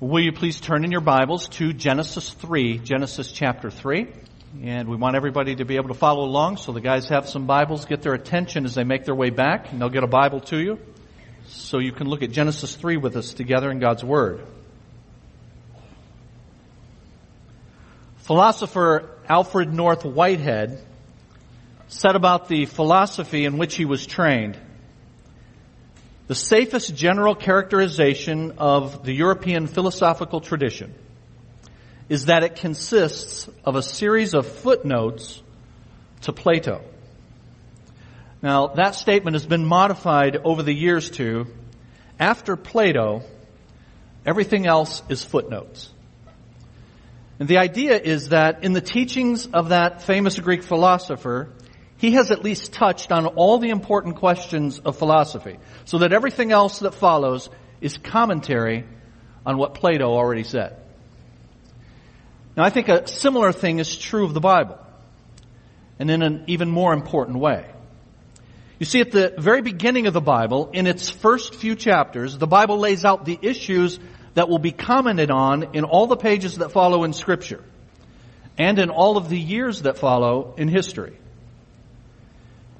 Will you please turn in your Bibles to Genesis 3, Genesis chapter 3? And we want everybody to be able to follow along, so the guys have some Bibles, get their attention as they make their way back, and they'll get a Bible to you. So you can look at Genesis 3 with us together in God's Word. Philosopher Alfred North Whitehead said about the philosophy in which he was trained, the safest general characterization of the European philosophical tradition is that it consists of a series of footnotes to Plato. Now, that statement has been modified over the years to, after Plato, everything else is footnotes. And the idea is that in the teachings of that famous Greek philosopher, he has at least touched on all the important questions of philosophy, so that everything else that follows is commentary on what Plato already said. Now I think a similar thing is true of the Bible, and in an even more important way. You see, at the very beginning of the Bible, in its first few chapters, the Bible lays out the issues that will be commented on in all the pages that follow in Scripture, and in all of the years that follow in history.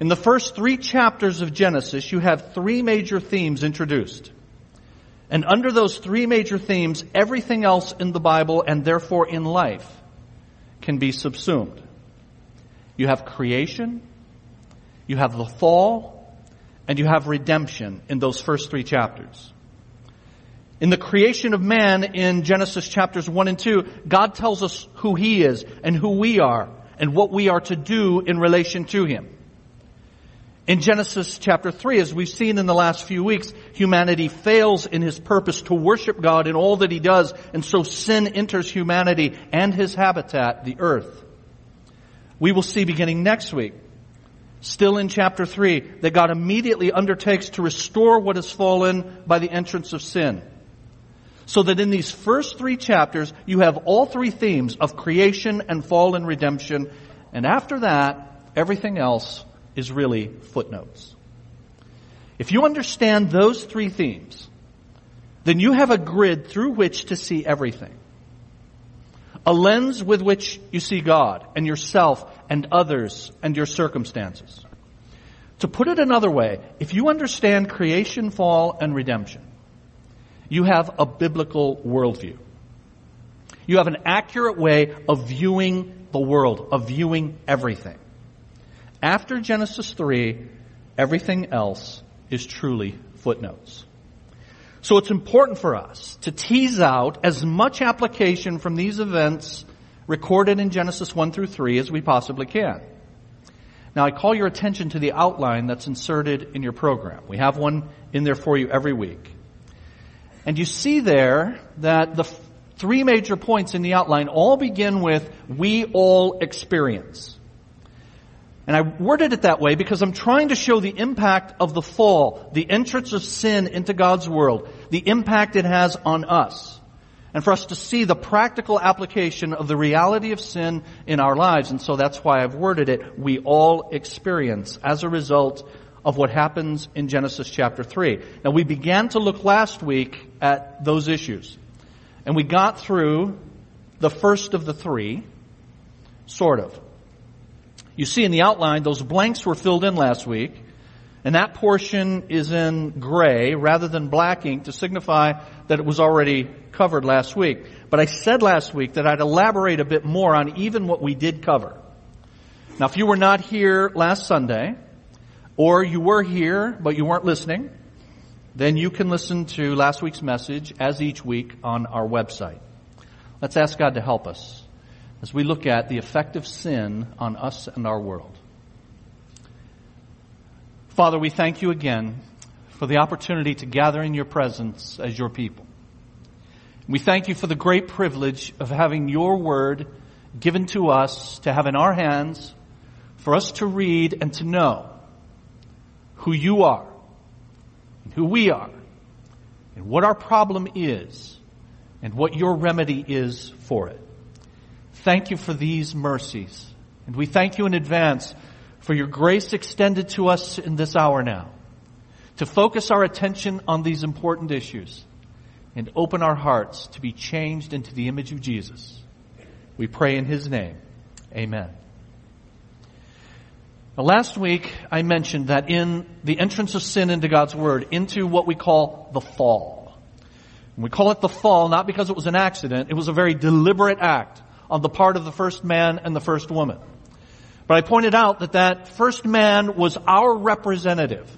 In the first three chapters of Genesis, you have three major themes introduced. And under those three major themes, everything else in the Bible and therefore in life can be subsumed. You have creation, you have the fall, and you have redemption in those first three chapters. In the creation of man in Genesis chapters 1 and 2, God tells us who He is and who we are and what we are to do in relation to Him. In Genesis chapter 3, as we've seen in the last few weeks, humanity fails in his purpose to worship God in all that he does, and so sin enters humanity and his habitat, the earth. We will see beginning next week, still in chapter 3, that God immediately undertakes to restore what has fallen by the entrance of sin. So that in these first three chapters, you have all three themes of creation and fall and redemption, and after that, everything else is really footnotes. If you understand those three themes, then you have a grid through which to see everything. A lens with which you see God and yourself and others and your circumstances. To put it another way, if you understand creation, fall, and redemption, you have a biblical worldview. You have an accurate way of viewing the world, of viewing everything. After Genesis 3, everything else is truly footnotes. So it's important for us to tease out as much application from these events recorded in Genesis 1 through 3 as we possibly can. Now I call your attention to the outline that's inserted in your program. We have one in there for you every week. And you see there that the three major points in the outline all begin with we all experience. And I worded it that way because I'm trying to show the impact of the fall, the entrance of sin into God's world, the impact it has on us. And for us to see the practical application of the reality of sin in our lives. And so that's why I've worded it, we all experience as a result of what happens in Genesis chapter 3. Now we began to look last week at those issues. And we got through the first of the three, sort of. You see in the outline, those blanks were filled in last week, and that portion is in gray rather than black ink to signify that it was already covered last week. But I said last week that I'd elaborate a bit more on even what we did cover. Now if you were not here last Sunday, or you were here but you weren't listening, then you can listen to last week's message as each week on our website. Let's ask God to help us as we look at the effect of sin on us and our world. Father, we thank you again for the opportunity to gather in your presence as your people. We thank you for the great privilege of having your word given to us to have in our hands for us to read and to know who you are and who we are and what our problem is and what your remedy is for it. Thank you for these mercies. And we thank you in advance for your grace extended to us in this hour now to focus our attention on these important issues. and open our hearts to be changed into the image of Jesus. We pray in His name. Amen. Now, last week I mentioned that in the entrance of sin into God's Word, into what we call the fall. And we call it the fall not because it was an accident, it was a very deliberate act on the part of the first man and the first woman. But I pointed out that that first man was our representative.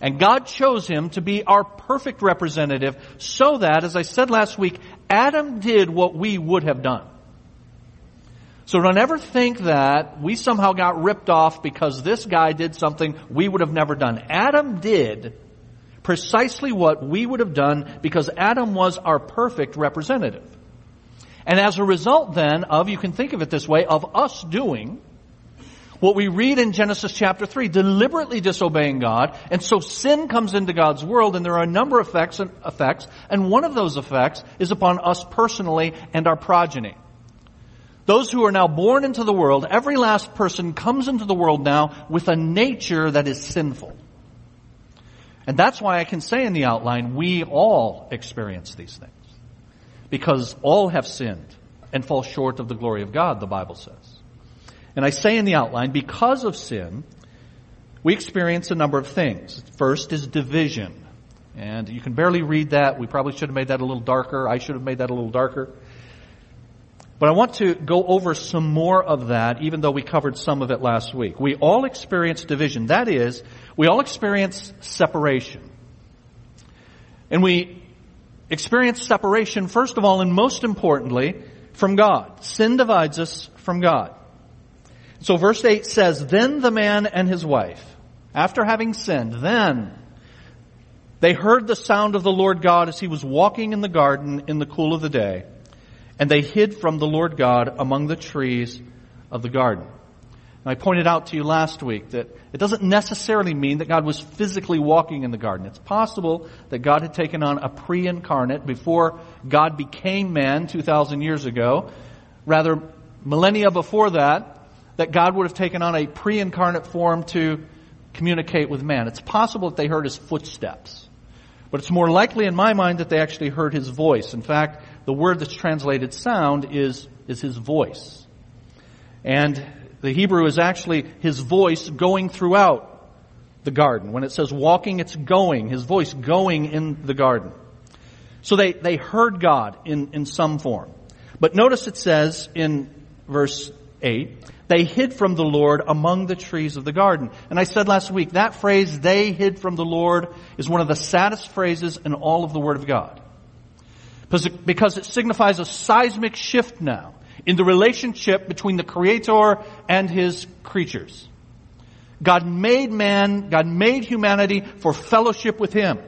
And God chose him to be our perfect representative so that, as I said last week, Adam did what we would have done. So don't ever think that we somehow got ripped off because this guy did something we would have never done. Adam did precisely what we would have done because Adam was our perfect representative. And as a result then of, you can think of it this way, of us doing what we read in Genesis chapter 3, deliberately disobeying God, and so sin comes into God's world, and there are a number of effects and, effects, and one of those effects is upon us personally and our progeny. Those who are now born into the world, every last person comes into the world now with a nature that is sinful. And that's why I can say in the outline, we all experience these things. Because all have sinned and fall short of the glory of God, the Bible says. And I say in the outline, because of sin, we experience a number of things. First is division. And you can barely read that. We probably should have made that a little darker. I should have made that a little darker. But I want to go over some more of that, even though we covered some of it last week. We all experience division. That is, we all experience separation. And we experience separation, first of all, and most importantly, from God. Sin divides us from God. So verse 8 says, Then the man and his wife, after having sinned, then they heard the sound of the Lord God as he was walking in the garden in the cool of the day, and they hid from the Lord God among the trees of the garden. And I pointed out to you last week that it doesn't necessarily mean that God was physically walking in the garden. It's possible that God had taken on a pre-incarnate before God became man 2,000 years ago. Rather, millennia before that, that God would have taken on a pre-incarnate form to communicate with man. It's possible that they heard his footsteps. But it's more likely in my mind that they actually heard his voice. In fact, the word that's translated sound is, is his voice. And the Hebrew is actually his voice going throughout the garden. When it says walking, it's going, his voice going in the garden. So they, they heard God in, in some form. But notice it says in verse 8, they hid from the Lord among the trees of the garden. And I said last week, that phrase, they hid from the Lord, is one of the saddest phrases in all of the Word of God. Because it signifies a seismic shift now in the relationship between the Creator and His creatures. God made man, God made humanity for fellowship with Him.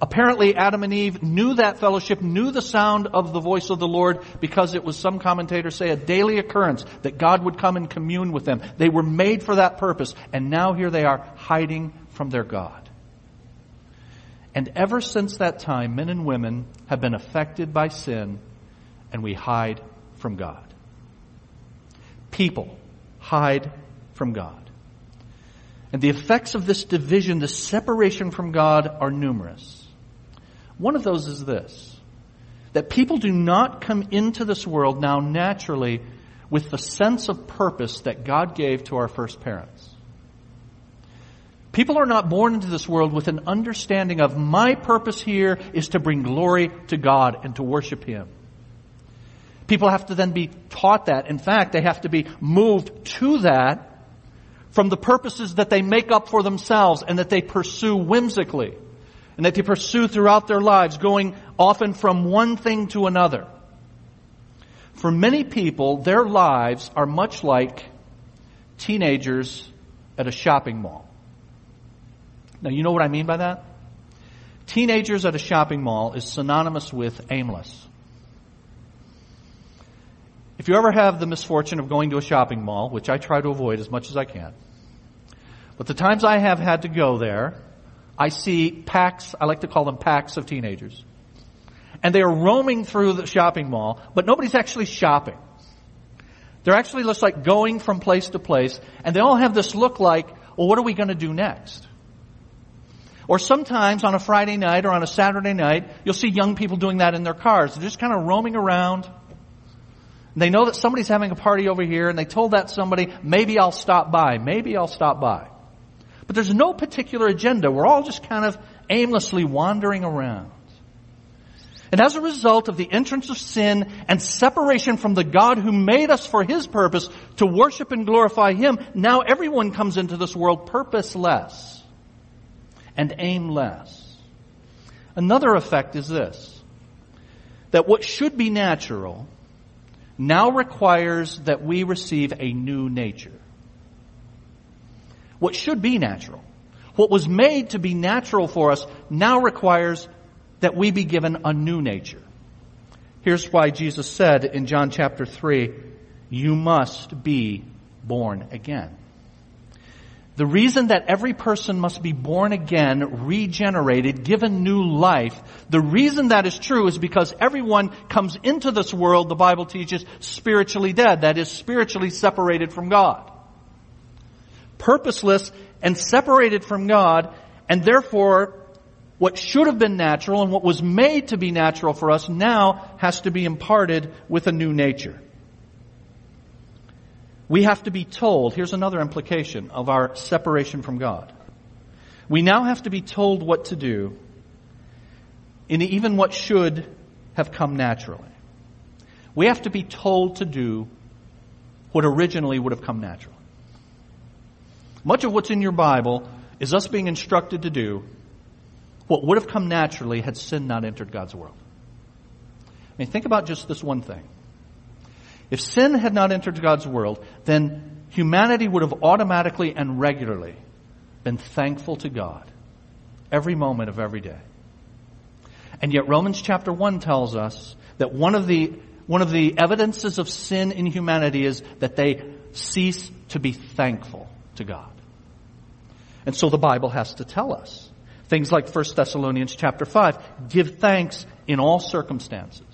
Apparently Adam and Eve knew that fellowship, knew the sound of the voice of the Lord because it was, some commentators say, a daily occurrence that God would come and commune with them. They were made for that purpose. And now here they are hiding from their God. And ever since that time, men and women have been affected by sin and we hide from God. People hide from God. And the effects of this division, this separation from God are numerous. One of those is this that people do not come into this world now naturally with the sense of purpose that God gave to our first parents. People are not born into this world with an understanding of my purpose here is to bring glory to God and to worship Him. People have to then be taught that. In fact, they have to be moved to that from the purposes that they make up for themselves and that they pursue whimsically and that they pursue throughout their lives, going often from one thing to another. For many people, their lives are much like teenagers at a shopping mall. Now, you know what I mean by that? Teenagers at a shopping mall is synonymous with aimless. If you ever have the misfortune of going to a shopping mall, which I try to avoid as much as I can, but the times I have had to go there, I see packs, I like to call them packs of teenagers. And they are roaming through the shopping mall, but nobody's actually shopping. They're actually just like going from place to place, and they all have this look like, well, what are we going to do next? Or sometimes on a Friday night or on a Saturday night, you'll see young people doing that in their cars. They're just kind of roaming around. They know that somebody's having a party over here and they told that somebody, maybe I'll stop by, maybe I'll stop by. But there's no particular agenda. We're all just kind of aimlessly wandering around. And as a result of the entrance of sin and separation from the God who made us for His purpose to worship and glorify Him, now everyone comes into this world purposeless and aimless. Another effect is this, that what should be natural now requires that we receive a new nature. What should be natural, what was made to be natural for us now requires that we be given a new nature. Here's why Jesus said in John chapter 3, you must be born again. The reason that every person must be born again, regenerated, given new life, the reason that is true is because everyone comes into this world, the Bible teaches, spiritually dead. That is, spiritually separated from God. Purposeless and separated from God, and therefore, what should have been natural and what was made to be natural for us now has to be imparted with a new nature. We have to be told, here's another implication of our separation from God. We now have to be told what to do in even what should have come naturally. We have to be told to do what originally would have come naturally. Much of what's in your Bible is us being instructed to do what would have come naturally had sin not entered God's world. I mean, think about just this one thing. If sin had not entered God's world, then humanity would have automatically and regularly been thankful to God every moment of every day. And yet Romans chapter 1 tells us that one of the, one of the evidences of sin in humanity is that they cease to be thankful to God. And so the Bible has to tell us things like 1 Thessalonians chapter 5, give thanks in all circumstances.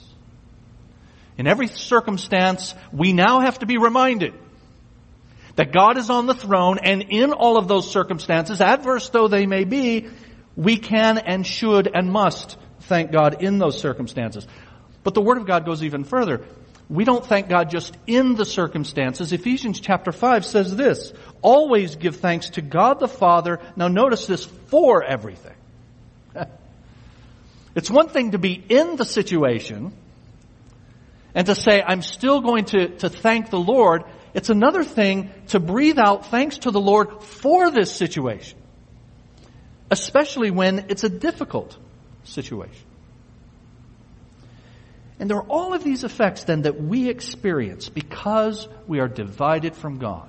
In every circumstance, we now have to be reminded that God is on the throne and in all of those circumstances, adverse though they may be, we can and should and must thank God in those circumstances. But the Word of God goes even further. We don't thank God just in the circumstances. Ephesians chapter 5 says this, always give thanks to God the Father. Now notice this, for everything. it's one thing to be in the situation, and to say, I'm still going to, to thank the Lord, it's another thing to breathe out thanks to the Lord for this situation. Especially when it's a difficult situation. And there are all of these effects then that we experience because we are divided from God.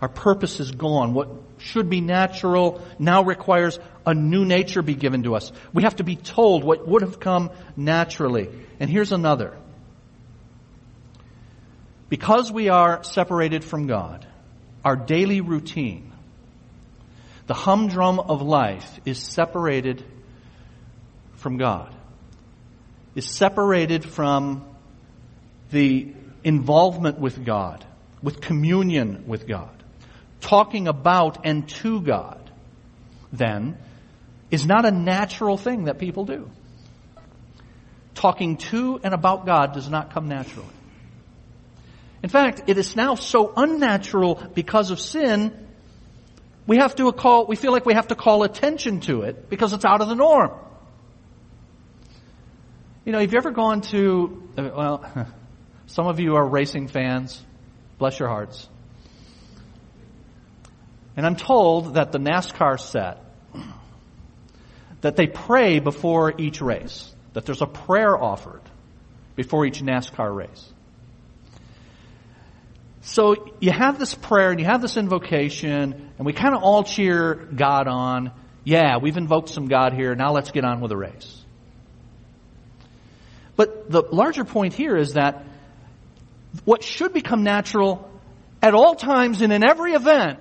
Our purpose is gone. What should be natural now requires a new nature be given to us. We have to be told what would have come naturally. And here's another. Because we are separated from God, our daily routine, the humdrum of life is separated from God, is separated from the involvement with God, with communion with God, talking about and to God, then, is not a natural thing that people do. Talking to and about God does not come naturally. In fact, it is now so unnatural because of sin, we have to call, we feel like we have to call attention to it because it's out of the norm. You know, have you ever gone to, uh, well, some of you are racing fans. Bless your hearts. And I'm told that the NASCAR set, that they pray before each race. That there's a prayer offered before each NASCAR race. So you have this prayer and you have this invocation and we kind of all cheer God on. Yeah, we've invoked some God here. Now let's get on with the race. But the larger point here is that what should become natural at all times and in every event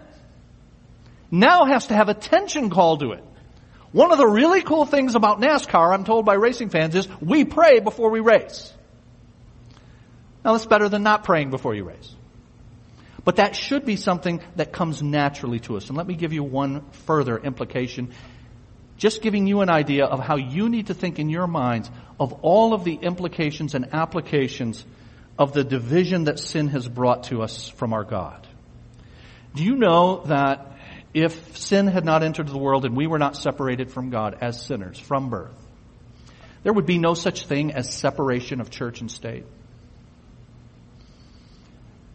now has to have attention called to it. One of the really cool things about NASCAR, I'm told by racing fans, is we pray before we race. Now that's better than not praying before you race. But that should be something that comes naturally to us. And let me give you one further implication. just giving you an idea of how you need to think in your minds of all of the implications and applications of the division that sin has brought to us from our God. Do you know that if sin had not entered the world and we were not separated from God as sinners from birth, there would be no such thing as separation of church and state?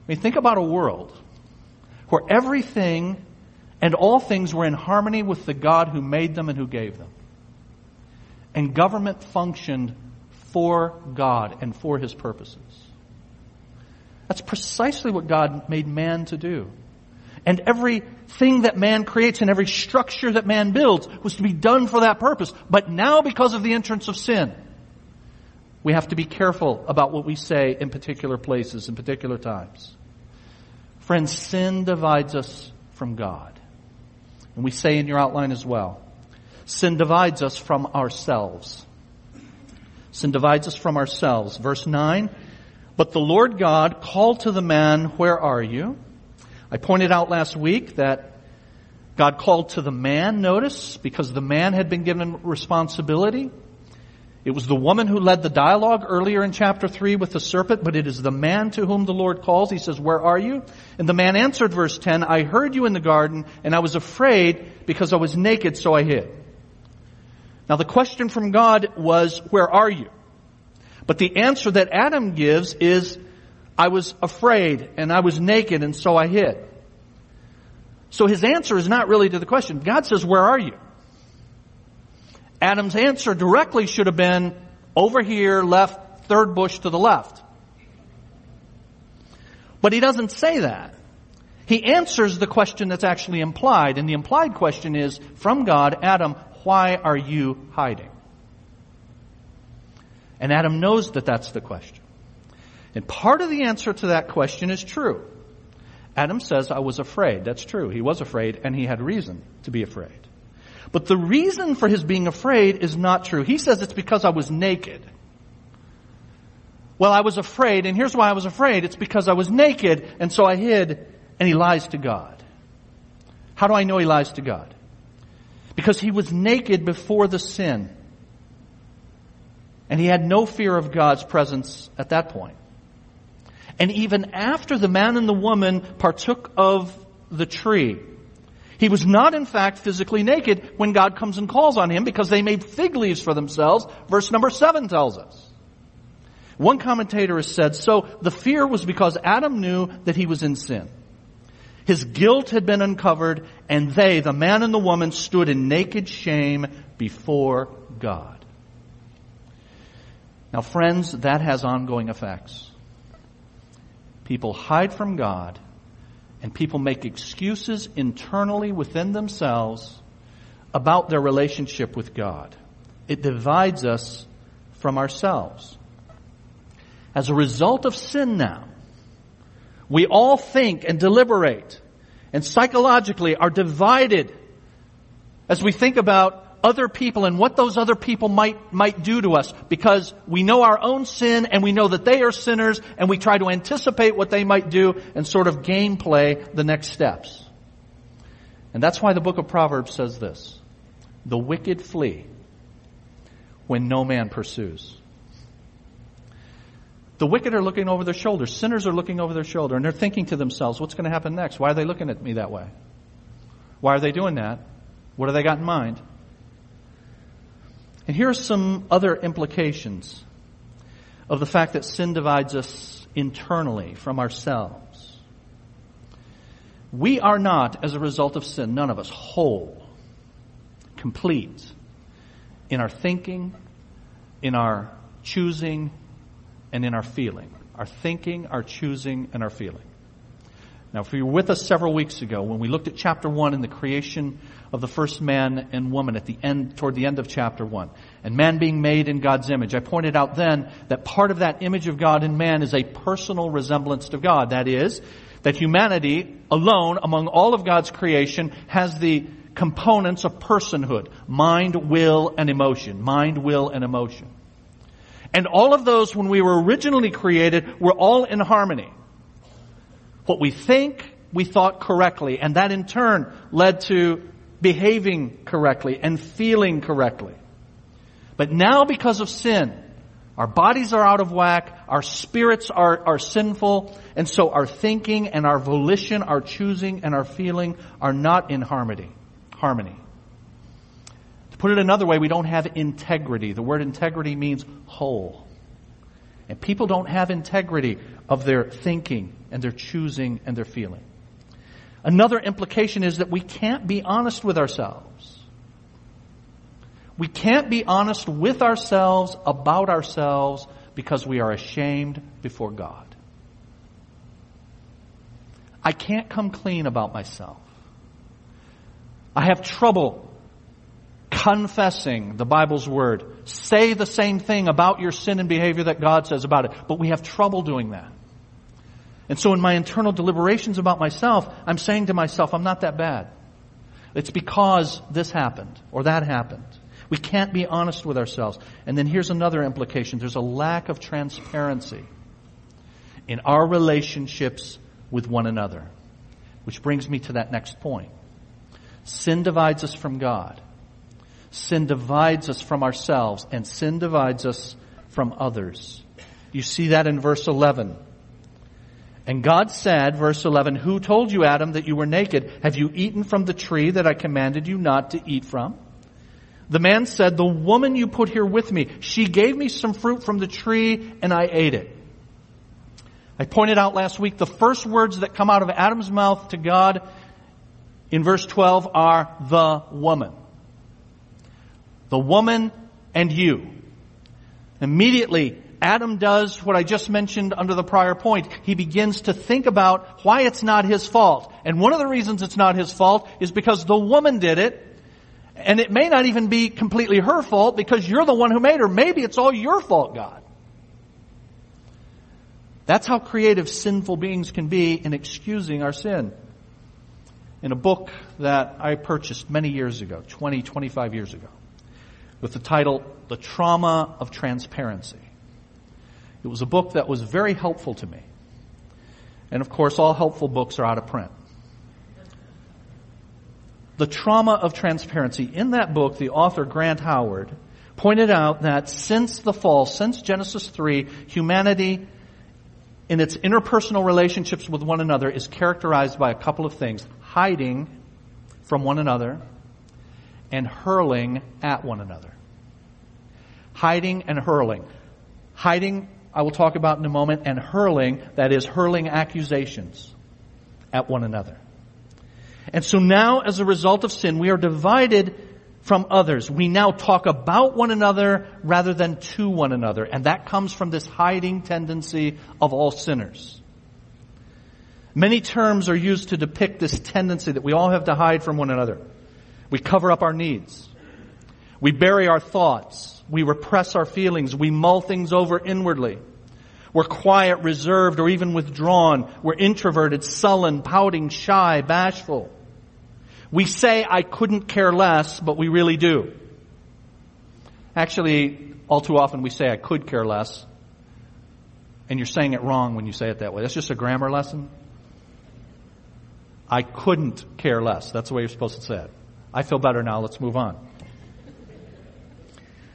I mean, think about a world where everything and all things were in harmony with the God who made them and who gave them. And government functioned for God and for His purposes. That's precisely what God made man to do. And everything that man creates and every structure that man builds was to be done for that purpose. But now because of the entrance of sin, we have to be careful about what we say in particular places, in particular times. Friends, sin divides us from God. And we say in your outline as well, sin divides us from ourselves. Sin divides us from ourselves. Verse 9, but the Lord God called to the man, where are you? I pointed out last week that God called to the man, notice, because the man had been given responsibility. It was the woman who led the dialogue earlier in chapter 3 with the serpent, but it is the man to whom the Lord calls. He says, where are you? And the man answered, verse 10, I heard you in the garden, and I was afraid because I was naked, so I hid. Now the question from God was, where are you? But the answer that Adam gives is, I was afraid, and I was naked, and so I hid. So his answer is not really to the question. God says, where are you? Adam's answer directly should have been over here, left, third bush to the left. But he doesn't say that. He answers the question that's actually implied, and the implied question is, from God, Adam, why are you hiding? And Adam knows that that's the question. And part of the answer to that question is true. Adam says, I was afraid. That's true. He was afraid, and he had reason to be afraid. But the reason for his being afraid is not true. He says it's because I was naked. Well, I was afraid, and here's why I was afraid. It's because I was naked, and so I hid, and he lies to God. How do I know he lies to God? Because he was naked before the sin. And he had no fear of God's presence at that point. And even after the man and the woman partook of the tree, he was not in fact physically naked when God comes and calls on him because they made fig leaves for themselves. Verse number seven tells us. One commentator has said, so the fear was because Adam knew that he was in sin. His guilt had been uncovered and they, the man and the woman, stood in naked shame before God. Now friends, that has ongoing effects. People hide from God and people make excuses internally within themselves about their relationship with God. It divides us from ourselves. As a result of sin now, we all think and deliberate and psychologically are divided as we think about other people and what those other people might, might do to us because we know our own sin and we know that they are sinners and we try to anticipate what they might do and sort of game play the next steps. And that's why the book of Proverbs says this. The wicked flee when no man pursues. The wicked are looking over their shoulder. Sinners are looking over their shoulder and they're thinking to themselves, what's going to happen next? Why are they looking at me that way? Why are they doing that? What have they got in mind? And here are some other implications of the fact that sin divides us internally from ourselves. We are not, as a result of sin, none of us, whole, complete in our thinking, in our choosing, and in our feeling. Our thinking, our choosing, and our feeling. Now, if you were with us several weeks ago when we looked at chapter one and the creation of the first man and woman at the end, toward the end of chapter one, and man being made in God's image, I pointed out then that part of that image of God in man is a personal resemblance to God. That is, that humanity alone among all of God's creation has the components of personhood. Mind, will, and emotion. Mind, will, and emotion. And all of those when we were originally created were all in harmony. What we think, we thought correctly, and that in turn led to behaving correctly and feeling correctly. But now because of sin, our bodies are out of whack, our spirits are, are sinful, and so our thinking and our volition, our choosing and our feeling are not in harmony. Harmony. To put it another way, we don't have integrity. The word integrity means whole. And people don't have integrity of their thinking and their choosing and their feeling. Another implication is that we can't be honest with ourselves. We can't be honest with ourselves about ourselves because we are ashamed before God. I can't come clean about myself. I have trouble confessing the Bible's word. Say the same thing about your sin and behavior that God says about it. But we have trouble doing that. And so in my internal deliberations about myself, I'm saying to myself, I'm not that bad. It's because this happened or that happened. We can't be honest with ourselves. And then here's another implication. There's a lack of transparency in our relationships with one another. Which brings me to that next point. Sin divides us from God. Sin divides us from ourselves and sin divides us from others. You see that in verse 11. And God said, verse 11, Who told you, Adam, that you were naked? Have you eaten from the tree that I commanded you not to eat from? The man said, The woman you put here with me, she gave me some fruit from the tree and I ate it. I pointed out last week the first words that come out of Adam's mouth to God in verse 12 are the woman the woman and you. Immediately, Adam does what I just mentioned under the prior point. He begins to think about why it's not his fault. And one of the reasons it's not his fault is because the woman did it. And it may not even be completely her fault because you're the one who made her. Maybe it's all your fault, God. That's how creative sinful beings can be in excusing our sin. In a book that I purchased many years ago, 20, 25 years ago, with the title, The Trauma of Transparency. It was a book that was very helpful to me. And of course, all helpful books are out of print. The Trauma of Transparency. In that book, the author, Grant Howard, pointed out that since the fall, since Genesis 3, humanity in its interpersonal relationships with one another is characterized by a couple of things. Hiding from one another, and hurling at one another. Hiding and hurling. Hiding, I will talk about in a moment, and hurling, that is hurling accusations at one another. And so now, as a result of sin, we are divided from others. We now talk about one another rather than to one another. And that comes from this hiding tendency of all sinners. Many terms are used to depict this tendency that we all have to hide from one another. We cover up our needs. We bury our thoughts. We repress our feelings. We mull things over inwardly. We're quiet, reserved, or even withdrawn. We're introverted, sullen, pouting, shy, bashful. We say, I couldn't care less, but we really do. Actually, all too often we say, I could care less, and you're saying it wrong when you say it that way. That's just a grammar lesson. I couldn't care less. That's the way you're supposed to say it. I feel better now. Let's move on.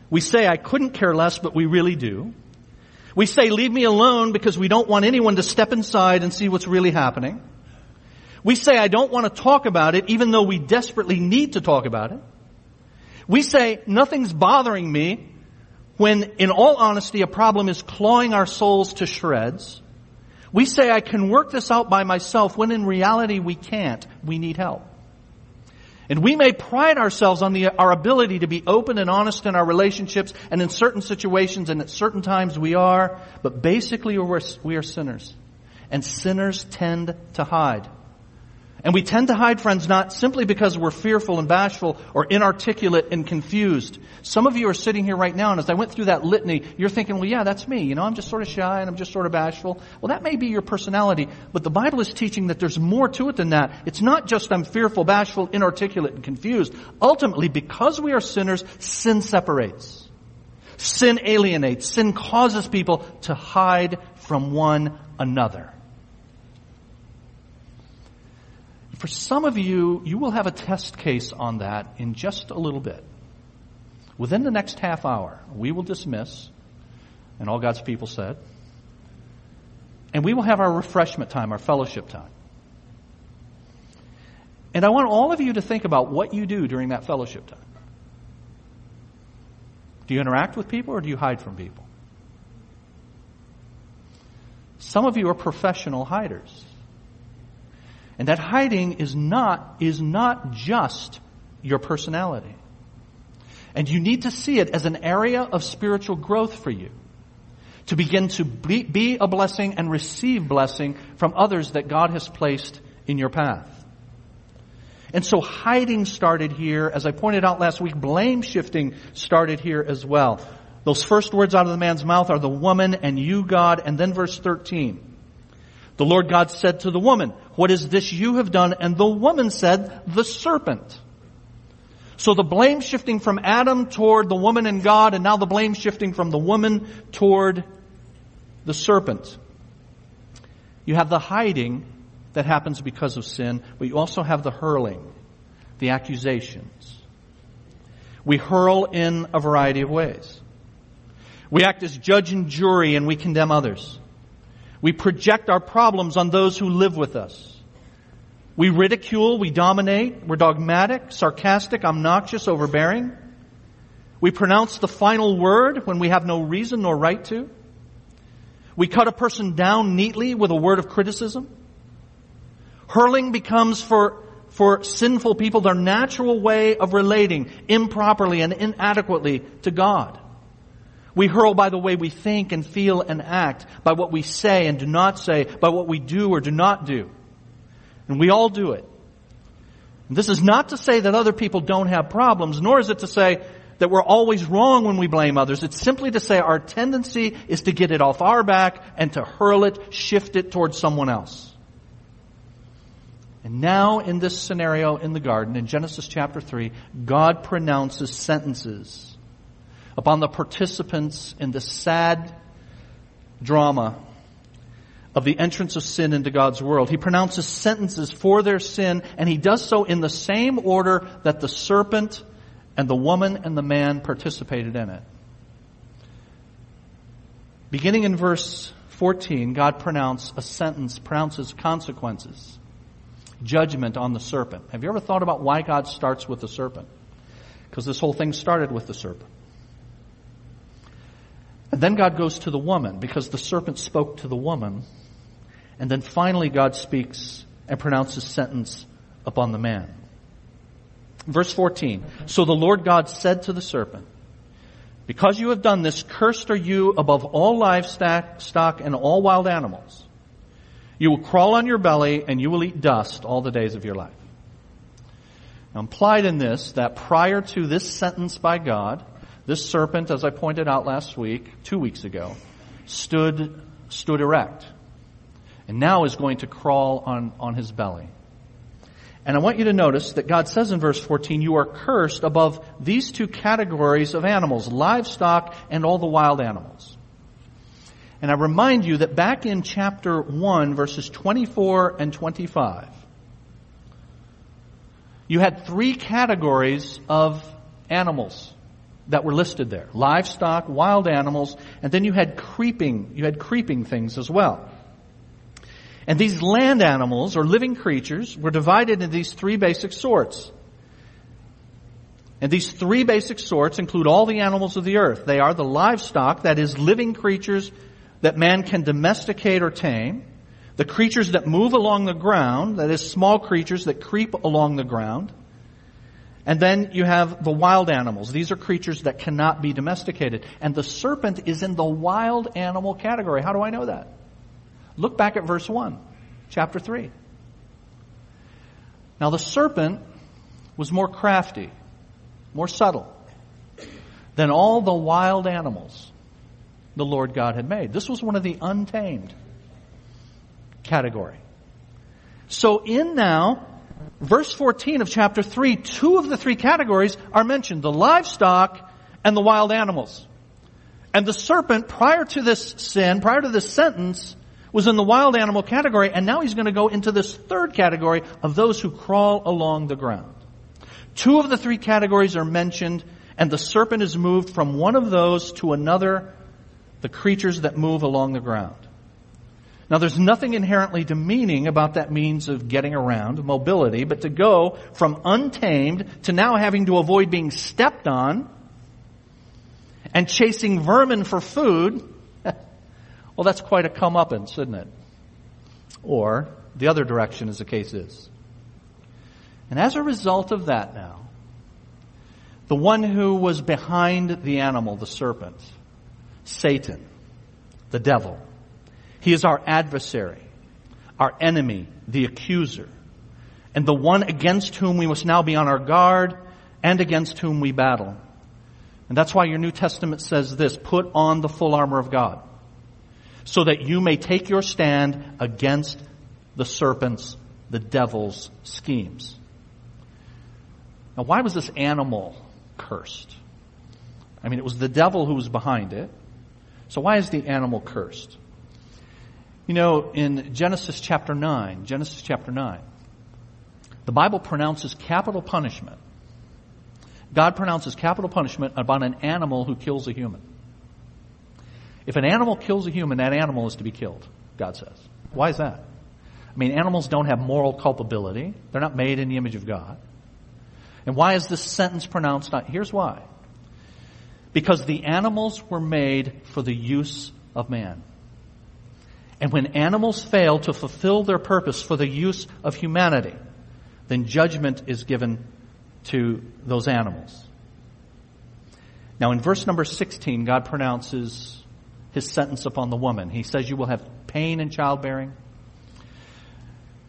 We say, I couldn't care less, but we really do. We say, leave me alone because we don't want anyone to step inside and see what's really happening. We say, I don't want to talk about it even though we desperately need to talk about it. We say, nothing's bothering me when in all honesty a problem is clawing our souls to shreds. We say, I can work this out by myself when in reality we can't. We need help. And we may pride ourselves on the, our ability to be open and honest in our relationships, and in certain situations and at certain times we are, but basically we're, we are sinners. And sinners tend to hide. And we tend to hide, friends, not simply because we're fearful and bashful or inarticulate and confused. Some of you are sitting here right now, and as I went through that litany, you're thinking, well, yeah, that's me. You know, I'm just sort of shy and I'm just sort of bashful. Well, that may be your personality, but the Bible is teaching that there's more to it than that. It's not just I'm fearful, bashful, inarticulate, and confused. Ultimately, because we are sinners, sin separates. Sin alienates. Sin causes people to hide from one another. For some of you, you will have a test case on that in just a little bit. Within the next half hour, we will dismiss, and all God's people said, and we will have our refreshment time, our fellowship time. And I want all of you to think about what you do during that fellowship time. Do you interact with people or do you hide from people? Some of you are professional hiders. And that hiding is not, is not just your personality. And you need to see it as an area of spiritual growth for you. To begin to be, be a blessing and receive blessing from others that God has placed in your path. And so hiding started here. As I pointed out last week, blame shifting started here as well. Those first words out of the man's mouth are the woman and you, God. And then verse 13. The Lord God said to the woman, what is this you have done? And the woman said, the serpent. So the blame shifting from Adam toward the woman and God, and now the blame shifting from the woman toward the serpent. You have the hiding that happens because of sin, but you also have the hurling, the accusations. We hurl in a variety of ways. We act as judge and jury and we condemn others. We project our problems on those who live with us. We ridicule, we dominate, we're dogmatic, sarcastic, obnoxious, overbearing. We pronounce the final word when we have no reason nor right to. We cut a person down neatly with a word of criticism. Hurling becomes for, for sinful people their natural way of relating improperly and inadequately to God. We hurl by the way we think and feel and act, by what we say and do not say, by what we do or do not do. And we all do it. And this is not to say that other people don't have problems, nor is it to say that we're always wrong when we blame others. It's simply to say our tendency is to get it off our back and to hurl it, shift it towards someone else. And now in this scenario in the garden, in Genesis chapter 3, God pronounces sentences upon the participants in this sad drama of the entrance of sin into God's world. He pronounces sentences for their sin, and he does so in the same order that the serpent and the woman and the man participated in it. Beginning in verse 14, God pronounces a sentence, pronounces consequences judgment on the serpent. Have you ever thought about why God starts with the serpent? Because this whole thing started with the serpent. And then God goes to the woman because the serpent spoke to the woman. And then finally God speaks and pronounces sentence upon the man. Verse 14. So the Lord God said to the serpent, because you have done this, cursed are you above all livestock stock and all wild animals. You will crawl on your belly and you will eat dust all the days of your life. Now, implied in this that prior to this sentence by God, this serpent, as I pointed out last week, two weeks ago, stood, stood erect. And now is going to crawl on, on his belly. And I want you to notice that God says in verse 14, you are cursed above these two categories of animals, livestock and all the wild animals. And I remind you that back in chapter 1, verses 24 and 25, you had three categories of animals that were listed there. Livestock, wild animals, and then you had creeping, you had creeping things as well. And these land animals, or living creatures, were divided into these three basic sorts. And these three basic sorts include all the animals of the earth. They are the livestock, that is living creatures that man can domesticate or tame, the creatures that move along the ground, that is small creatures that creep along the ground, and then you have the wild animals. These are creatures that cannot be domesticated. And the serpent is in the wild animal category. How do I know that? Look back at verse 1, chapter 3. Now the serpent was more crafty, more subtle than all the wild animals the Lord God had made. This was one of the untamed category. So in now, verse 14 of chapter 3, two of the three categories are mentioned, the livestock and the wild animals. And the serpent, prior to this sin, prior to this sentence, was in the wild animal category, and now he's going to go into this third category of those who crawl along the ground. Two of the three categories are mentioned, and the serpent is moved from one of those to another, the creatures that move along the ground. Now there's nothing inherently demeaning about that means of getting around, mobility, but to go from untamed to now having to avoid being stepped on and chasing vermin for food, well that's quite a comeuppance, isn't it? Or the other direction as the case is. And as a result of that now, the one who was behind the animal, the serpent, Satan, the devil, he is our adversary, our enemy, the accuser, and the one against whom we must now be on our guard and against whom we battle. And that's why your New Testament says this, put on the full armor of God, so that you may take your stand against the serpent's, the devil's schemes. Now why was this animal cursed? I mean, it was the devil who was behind it. So why is the animal cursed? You know, in Genesis chapter 9, Genesis chapter 9, the Bible pronounces capital punishment. God pronounces capital punishment upon an animal who kills a human. If an animal kills a human, that animal is to be killed, God says. Why is that? I mean, animals don't have moral culpability. They're not made in the image of God. And why is this sentence pronounced? Here's why. Because the animals were made for the use of man. And when animals fail to fulfill their purpose for the use of humanity, then judgment is given to those animals. Now in verse number 16, God pronounces his sentence upon the woman. He says, you will have pain in childbearing.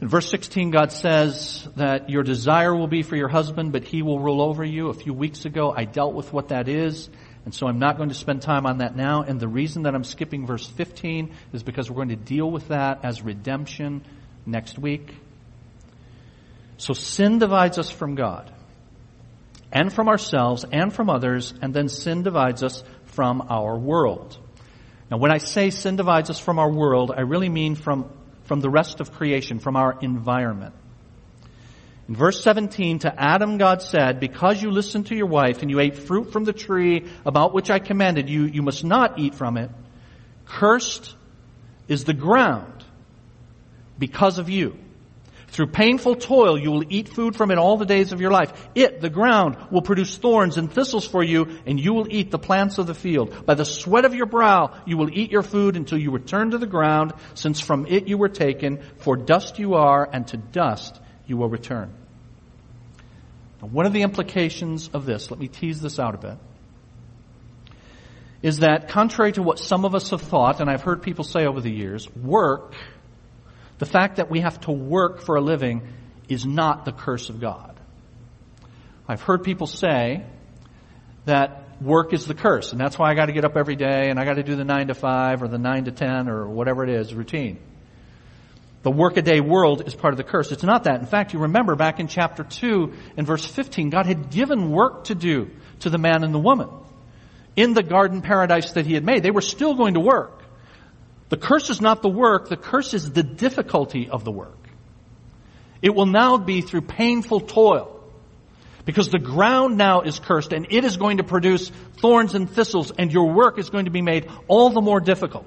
In verse 16, God says that your desire will be for your husband, but he will rule over you. A few weeks ago, I dealt with what that is. And so I'm not going to spend time on that now. And the reason that I'm skipping verse 15 is because we're going to deal with that as redemption next week. So sin divides us from God and from ourselves and from others, and then sin divides us from our world. Now when I say sin divides us from our world, I really mean from, from the rest of creation, from our environment. In verse 17, to Adam God said, because you listened to your wife and you ate fruit from the tree about which I commanded you, you must not eat from it. Cursed is the ground because of you. Through painful toil, you will eat food from it all the days of your life. It, the ground, will produce thorns and thistles for you, and you will eat the plants of the field. By the sweat of your brow, you will eat your food until you return to the ground, since from it you were taken, for dust you are, and to dust you will return. Now, one of the implications of this, let me tease this out a bit, is that contrary to what some of us have thought, and I've heard people say over the years, work, the fact that we have to work for a living is not the curse of God. I've heard people say that work is the curse, and that's why I got to get up every day and I got to do the 9 to 5 or the 9 to 10 or whatever it is, routine the workaday world is part of the curse. It's not that. In fact, you remember back in chapter 2 in verse 15, God had given work to do to the man and the woman in the garden paradise that he had made. They were still going to work. The curse is not the work, the curse is the difficulty of the work. It will now be through painful toil. Because the ground now is cursed and it is going to produce thorns and thistles and your work is going to be made all the more difficult.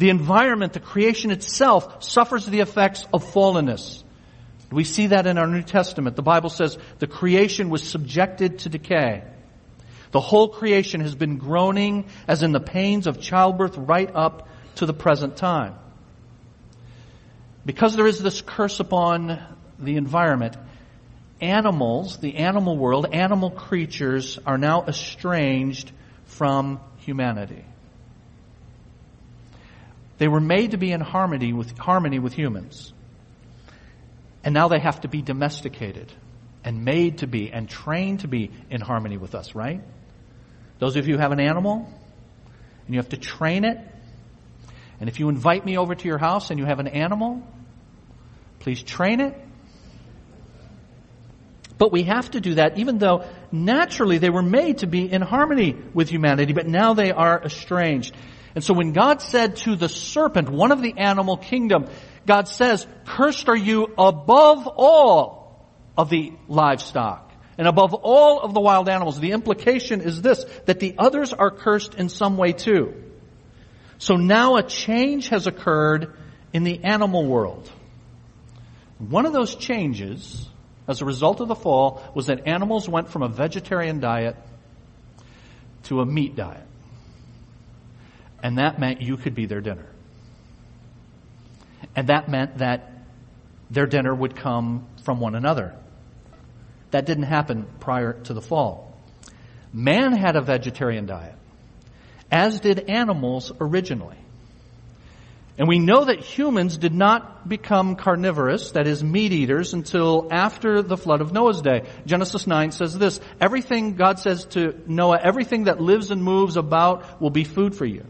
The environment, the creation itself suffers the effects of fallenness. We see that in our New Testament. The Bible says the creation was subjected to decay. The whole creation has been groaning as in the pains of childbirth right up to the present time. Because there is this curse upon the environment, animals, the animal world, animal creatures are now estranged from humanity. They were made to be in harmony with, harmony with humans. And now they have to be domesticated and made to be and trained to be in harmony with us, right? Those of you who have an animal and you have to train it. And if you invite me over to your house and you have an animal, please train it. But we have to do that even though naturally they were made to be in harmony with humanity, but now they are estranged. And so when God said to the serpent, one of the animal kingdom, God says, cursed are you above all of the livestock and above all of the wild animals. The implication is this, that the others are cursed in some way too. So now a change has occurred in the animal world. One of those changes, as a result of the fall, was that animals went from a vegetarian diet to a meat diet. And that meant you could be their dinner. And that meant that their dinner would come from one another. That didn't happen prior to the fall. Man had a vegetarian diet, as did animals originally. And we know that humans did not become carnivorous, that is, meat eaters, until after the flood of Noah's day. Genesis 9 says this, everything, God says to Noah, everything that lives and moves about will be food for you.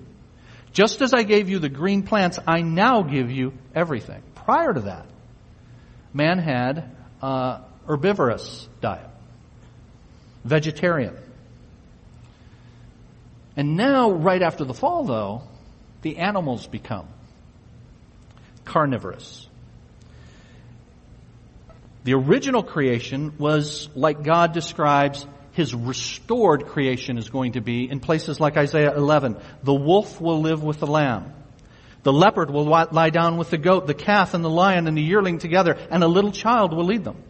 Just as I gave you the green plants, I now give you everything. Prior to that, man had uh, herbivorous diet, vegetarian. And now, right after the fall, though, the animals become carnivorous. The original creation was like God describes his restored creation is going to be in places like Isaiah 11. The wolf will live with the lamb. The leopard will lie down with the goat, the calf and the lion and the yearling together, and a little child will lead them.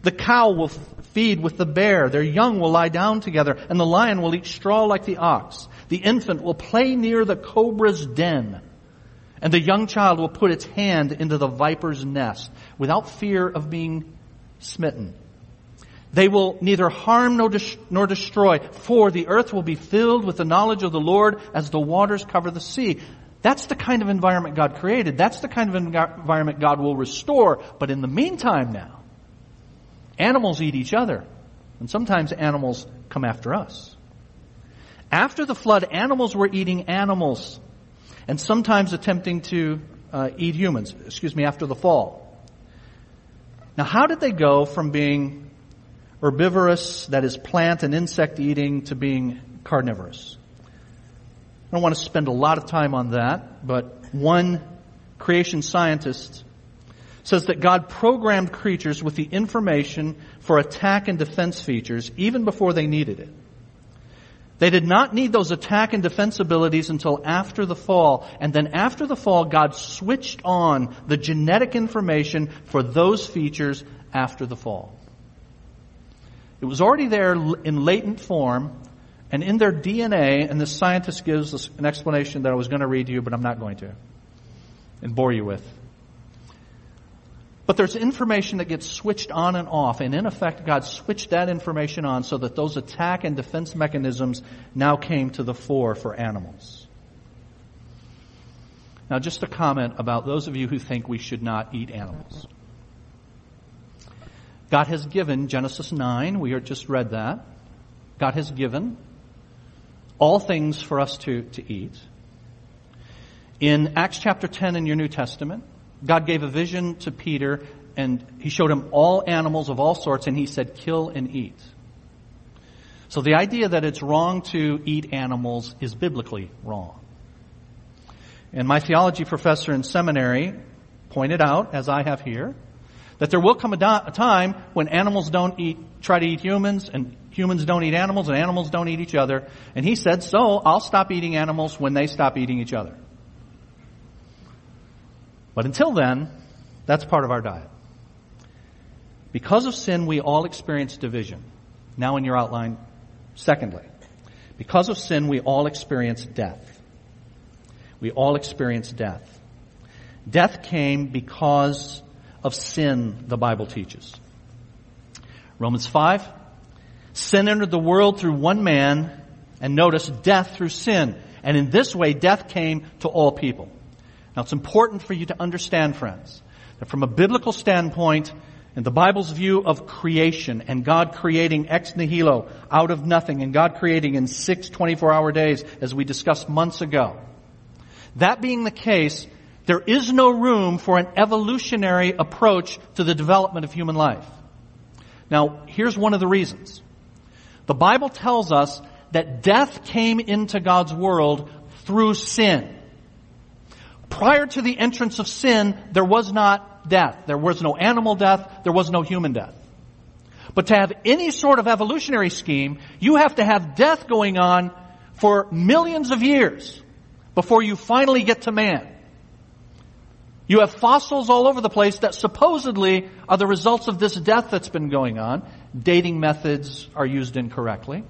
The cow will feed with the bear, their young will lie down together, and the lion will eat straw like the ox. The infant will play near the cobra's den, and the young child will put its hand into the viper's nest without fear of being smitten. They will neither harm nor, des- nor destroy, for the earth will be filled with the knowledge of the Lord as the waters cover the sea. That's the kind of environment God created. That's the kind of environment God will restore. But in the meantime now, animals eat each other. And sometimes animals come after us. After the flood, animals were eating animals. And sometimes attempting to uh, eat humans. Excuse me, after the fall. Now how did they go from being herbivorous, that is plant and insect eating, to being carnivorous. I don't want to spend a lot of time on that, but one creation scientist says that God programmed creatures with the information for attack and defense features even before they needed it. They did not need those attack and defense abilities until after the fall. And then after the fall, God switched on the genetic information for those features after the fall. It was already there in latent form and in their DNA, and the scientist gives an explanation that I was going to read to you, but I'm not going to and bore you with. But there's information that gets switched on and off, and in effect, God switched that information on so that those attack and defense mechanisms now came to the fore for animals. Now, just a comment about those of you who think we should not eat animals. God has given, Genesis 9, we just read that. God has given all things for us to, to eat. In Acts chapter 10 in your New Testament, God gave a vision to Peter and he showed him all animals of all sorts and he said, kill and eat. So the idea that it's wrong to eat animals is biblically wrong. And my theology professor in seminary pointed out, as I have here, that there will come a, do- a time when animals don't eat, try to eat humans, and humans don't eat animals, and animals don't eat each other. And he said, so I'll stop eating animals when they stop eating each other. But until then, that's part of our diet. Because of sin, we all experience division. Now in your outline, secondly, because of sin, we all experience death. We all experience death. Death came because of sin the Bible teaches. Romans 5. Sin entered the world through one man, and notice death through sin. And in this way, death came to all people. Now it's important for you to understand, friends, that from a biblical standpoint, in the Bible's view of creation and God creating ex nihilo out of nothing and God creating in six 24 hour days as we discussed months ago. That being the case, there is no room for an evolutionary approach to the development of human life. Now, here's one of the reasons. The Bible tells us that death came into God's world through sin. Prior to the entrance of sin, there was not death. There was no animal death. There was no human death. But to have any sort of evolutionary scheme, you have to have death going on for millions of years before you finally get to man. You have fossils all over the place that supposedly are the results of this death that's been going on. Dating methods are used incorrectly.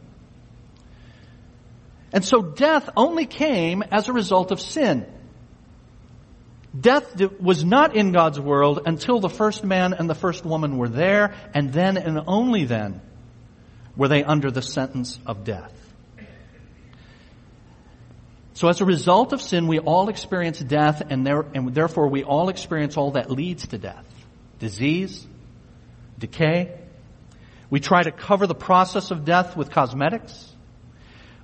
And so death only came as a result of sin. Death was not in God's world until the first man and the first woman were there, and then and only then were they under the sentence of death. So as a result of sin, we all experience death and, there, and therefore we all experience all that leads to death. Disease, decay. We try to cover the process of death with cosmetics.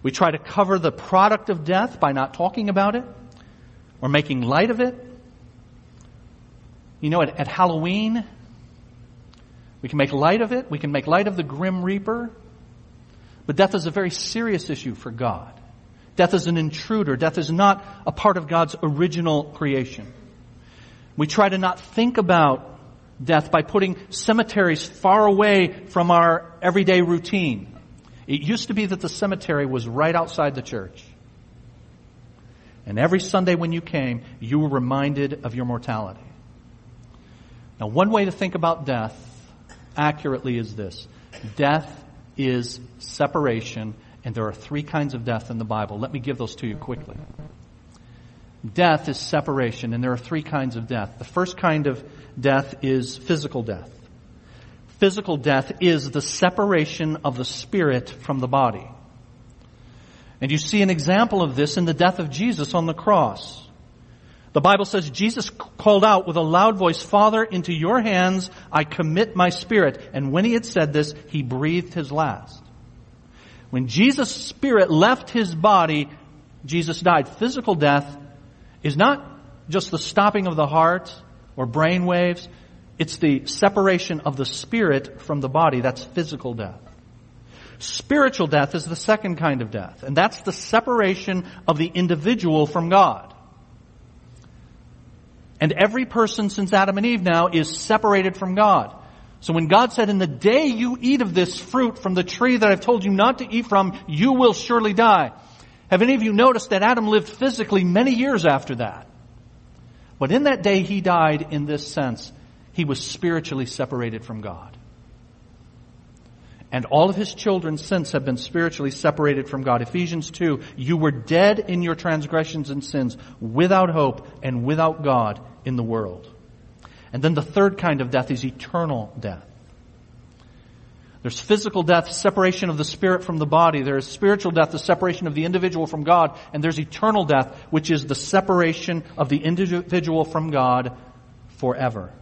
We try to cover the product of death by not talking about it or making light of it. You know, at, at Halloween, we can make light of it. We can make light of the grim reaper. But death is a very serious issue for God. Death is an intruder. Death is not a part of God's original creation. We try to not think about death by putting cemeteries far away from our everyday routine. It used to be that the cemetery was right outside the church. And every Sunday when you came, you were reminded of your mortality. Now, one way to think about death accurately is this. Death is separation and there are three kinds of death in the Bible. Let me give those to you quickly. Death is separation, and there are three kinds of death. The first kind of death is physical death. Physical death is the separation of the spirit from the body. And you see an example of this in the death of Jesus on the cross. The Bible says Jesus called out with a loud voice, Father, into your hands I commit my spirit. And when he had said this, he breathed his last. When Jesus' spirit left his body, Jesus died. Physical death is not just the stopping of the heart or brain waves. It's the separation of the spirit from the body. That's physical death. Spiritual death is the second kind of death, and that's the separation of the individual from God. And every person since Adam and Eve now is separated from God. So when God said, in the day you eat of this fruit from the tree that I've told you not to eat from, you will surely die. Have any of you noticed that Adam lived physically many years after that? But in that day he died in this sense. He was spiritually separated from God. And all of his children since have been spiritually separated from God. Ephesians 2, you were dead in your transgressions and sins, without hope and without God in the world. And then the third kind of death is eternal death. There's physical death, separation of the spirit from the body. There is spiritual death, the separation of the individual from God. And there's eternal death, which is the separation of the individual from God forever.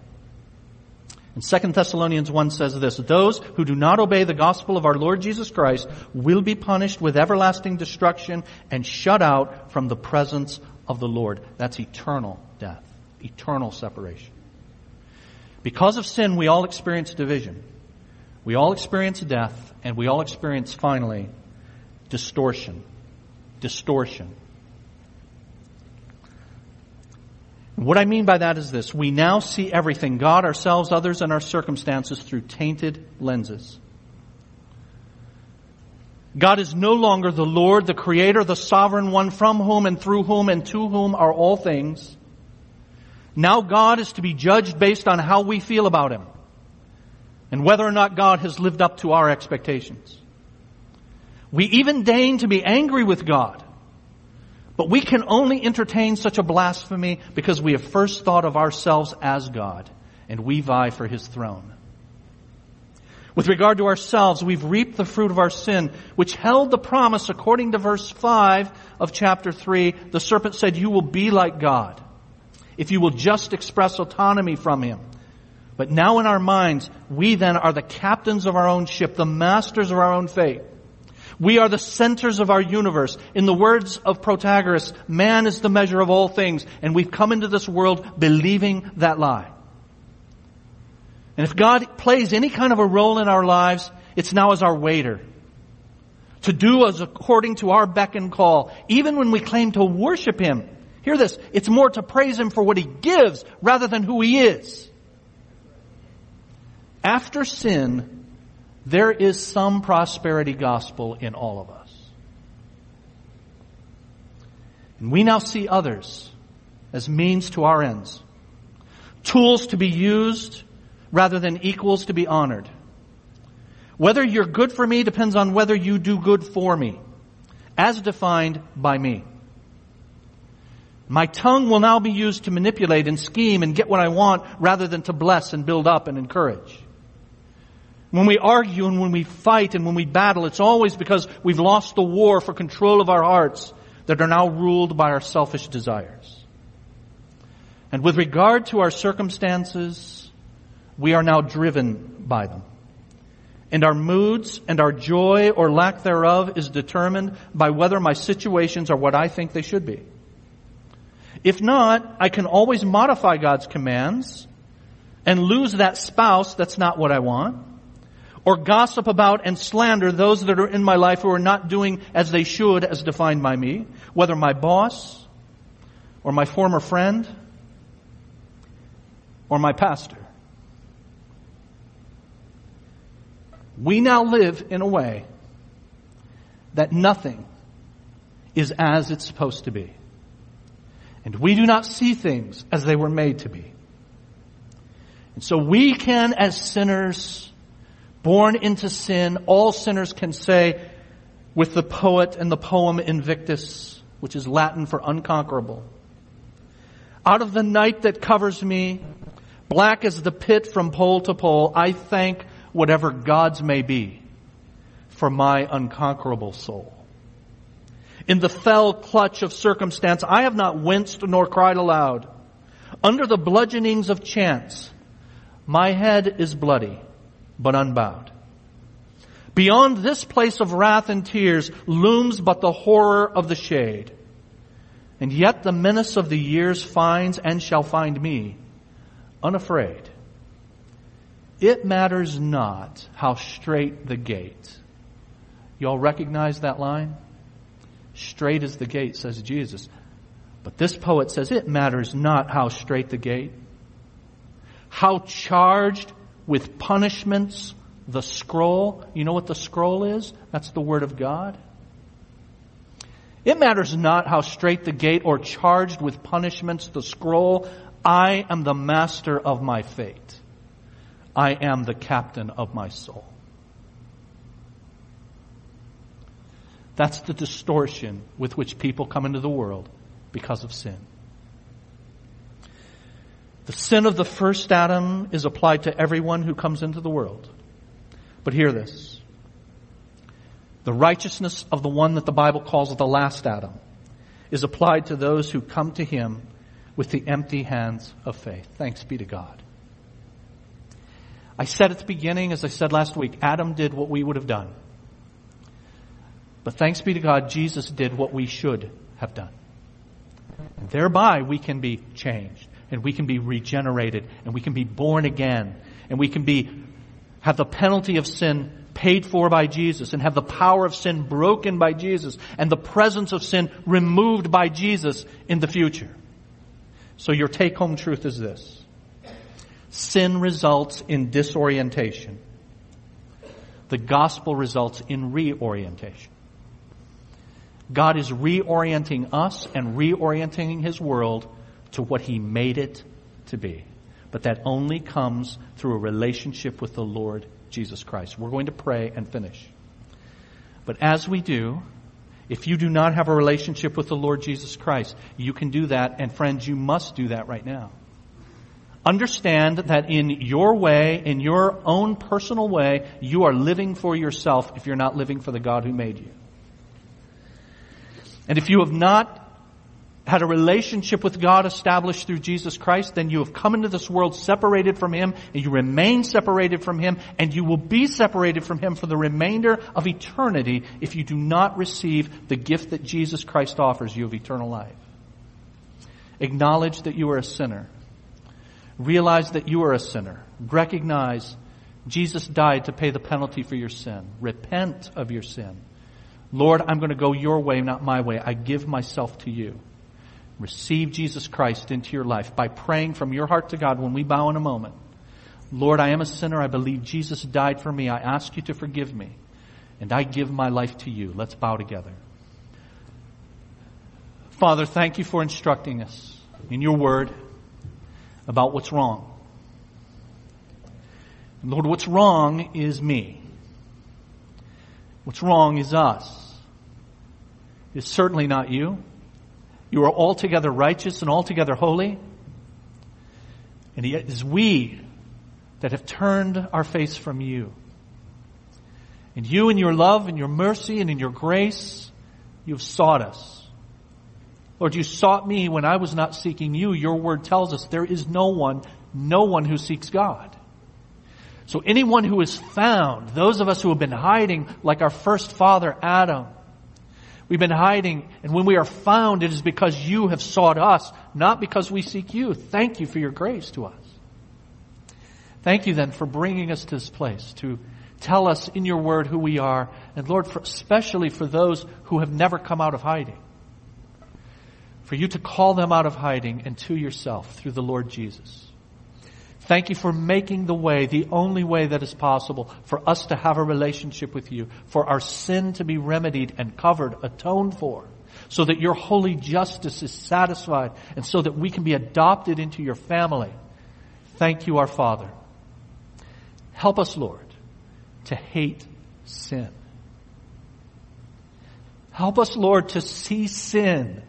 And 2 Thessalonians 1 says this, those who do not obey the gospel of our Lord Jesus Christ will be punished with everlasting destruction and shut out from the presence of the Lord. That's eternal death, eternal separation. Because of sin, we all experience division. We all experience death, and we all experience, finally, distortion. Distortion. What I mean by that is this. We now see everything, God, ourselves, others, and our circumstances through tainted lenses. God is no longer the Lord, the Creator, the Sovereign One from whom and through whom and to whom are all things. Now God is to be judged based on how we feel about Him and whether or not God has lived up to our expectations. We even deign to be angry with God, but we can only entertain such a blasphemy because we have first thought of ourselves as God and we vie for His throne. With regard to ourselves, we've reaped the fruit of our sin, which held the promise according to verse 5 of chapter 3. The serpent said, you will be like God if you will just express autonomy from Him. But now in our minds, we then are the captains of our own ship, the masters of our own fate. We are the centers of our universe. In the words of Protagoras, man is the measure of all things, and we've come into this world believing that lie. And if God plays any kind of a role in our lives, it's now as our waiter. to do as according to our beck and call, even when we claim to worship Him. Hear this, it's more to praise Him for what He gives rather than who He is. After sin, there is some prosperity gospel in all of us. And we now see others as means to our ends. Tools to be used rather than equals to be honored. Whether you're good for me depends on whether you do good for me, as defined by me. My tongue will now be used to manipulate and scheme and get what I want rather than to bless and build up and encourage. When we argue and when we fight and when we battle, it's always because we've lost the war for control of our hearts that are now ruled by our selfish desires. And with regard to our circumstances, we are now driven by them. And our moods and our joy or lack thereof is determined by whether my situations are what I think they should be. If not, I can always modify God's commands and lose that spouse that's not what I want. Or gossip about and slander those that are in my life who are not doing as they should as defined by me. Whether my boss or my former friend or my pastor. We now live in a way that nothing is as it's supposed to be. And we do not see things as they were made to be. And so we can, as sinners, born into sin, all sinners can say with the poet and the poem Invictus, which is Latin for unconquerable. Out of the night that covers me, black as the pit from pole to pole, I thank whatever gods may be for my unconquerable soul. In the fell clutch of circumstance, I have not winced nor cried aloud. Under the bludgeonings of chance, my head is bloody, but unbowed. Beyond this place of wrath and tears looms but the horror of the shade. And yet the menace of the years finds and shall find me unafraid. It matters not how strait the gate. Y'all recognize that line? Strait is the gate, says Jesus. But this poet says it matters not how strait the gate, how charged with punishments the scroll. You know what the scroll is? That's the Word of God. It matters not how strait the gate or charged with punishments the scroll. I am the master of my fate. I am the captain of my soul. That's the distortion with which people come into the world because of sin. The sin of the first Adam is applied to everyone who comes into the world. But hear this. The righteousness of the one that the Bible calls the last Adam is applied to those who come to him with the empty hands of faith. Thanks be to God. I said at the beginning, as I said last week, Adam did what we would have done. But thanks be to God, Jesus did what we should have done. And thereby we can be changed and we can be regenerated and we can be born again and we can be, have the penalty of sin paid for by Jesus and have the power of sin broken by Jesus and the presence of sin removed by Jesus in the future. So your take home truth is this sin results in disorientation. The gospel results in reorientation. God is reorienting us and reorienting His world to what He made it to be. But that only comes through a relationship with the Lord Jesus Christ. We're going to pray and finish. But as we do, if you do not have a relationship with the Lord Jesus Christ, you can do that, and friends, you must do that right now. Understand that in your way, in your own personal way, you are living for yourself if you're not living for the God who made you. And if you have not had a relationship with God established through Jesus Christ, then you have come into this world separated from Him, and you remain separated from Him, and you will be separated from Him for the remainder of eternity if you do not receive the gift that Jesus Christ offers you of eternal life. Acknowledge that you are a sinner Realize that you are a sinner. Recognize Jesus died to pay the penalty for your sin. Repent of your sin. Lord, I'm going to go your way, not my way. I give myself to you. Receive Jesus Christ into your life by praying from your heart to God when we bow in a moment. Lord, I am a sinner. I believe Jesus died for me. I ask you to forgive me. And I give my life to you. Let's bow together. Father, thank you for instructing us in your word about what's wrong. Lord, what's wrong is me. What's wrong is us. It's certainly not you. You are altogether righteous and altogether holy. And it is we that have turned our face from you. And you in your love and your mercy and in your grace, you've sought us. Lord, you sought me when I was not seeking you. Your word tells us there is no one, no one who seeks God. So anyone who is found, those of us who have been hiding like our first father Adam, we've been hiding and when we are found it is because you have sought us, not because we seek you. Thank you for your grace to us. Thank you then for bringing us to this place to tell us in your word who we are and Lord, for, especially for those who have never come out of hiding for you to call them out of hiding and to yourself through the Lord Jesus. Thank you for making the way, the only way that is possible for us to have a relationship with you, for our sin to be remedied and covered, atoned for, so that your holy justice is satisfied and so that we can be adopted into your family. Thank you, our Father. Help us, Lord, to hate sin. Help us, Lord, to see sin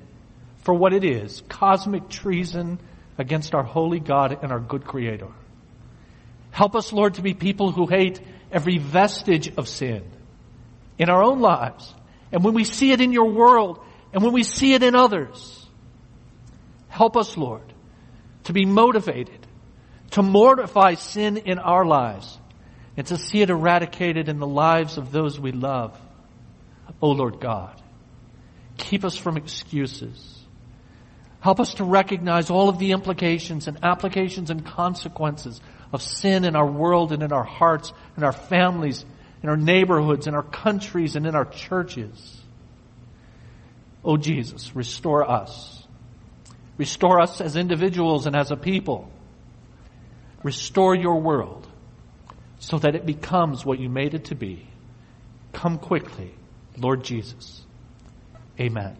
for what it is cosmic treason against our holy God and our good Creator. Help us, Lord, to be people who hate every vestige of sin in our own lives. And when we see it in your world and when we see it in others, help us, Lord, to be motivated to mortify sin in our lives and to see it eradicated in the lives of those we love. Oh Lord God, keep us from excuses. Help us to recognize all of the implications and applications and consequences of sin in our world and in our hearts, and our families, in our neighborhoods, in our countries, and in our churches. Oh Jesus, restore us. Restore us as individuals and as a people. Restore your world so that it becomes what you made it to be. Come quickly, Lord Jesus. Amen.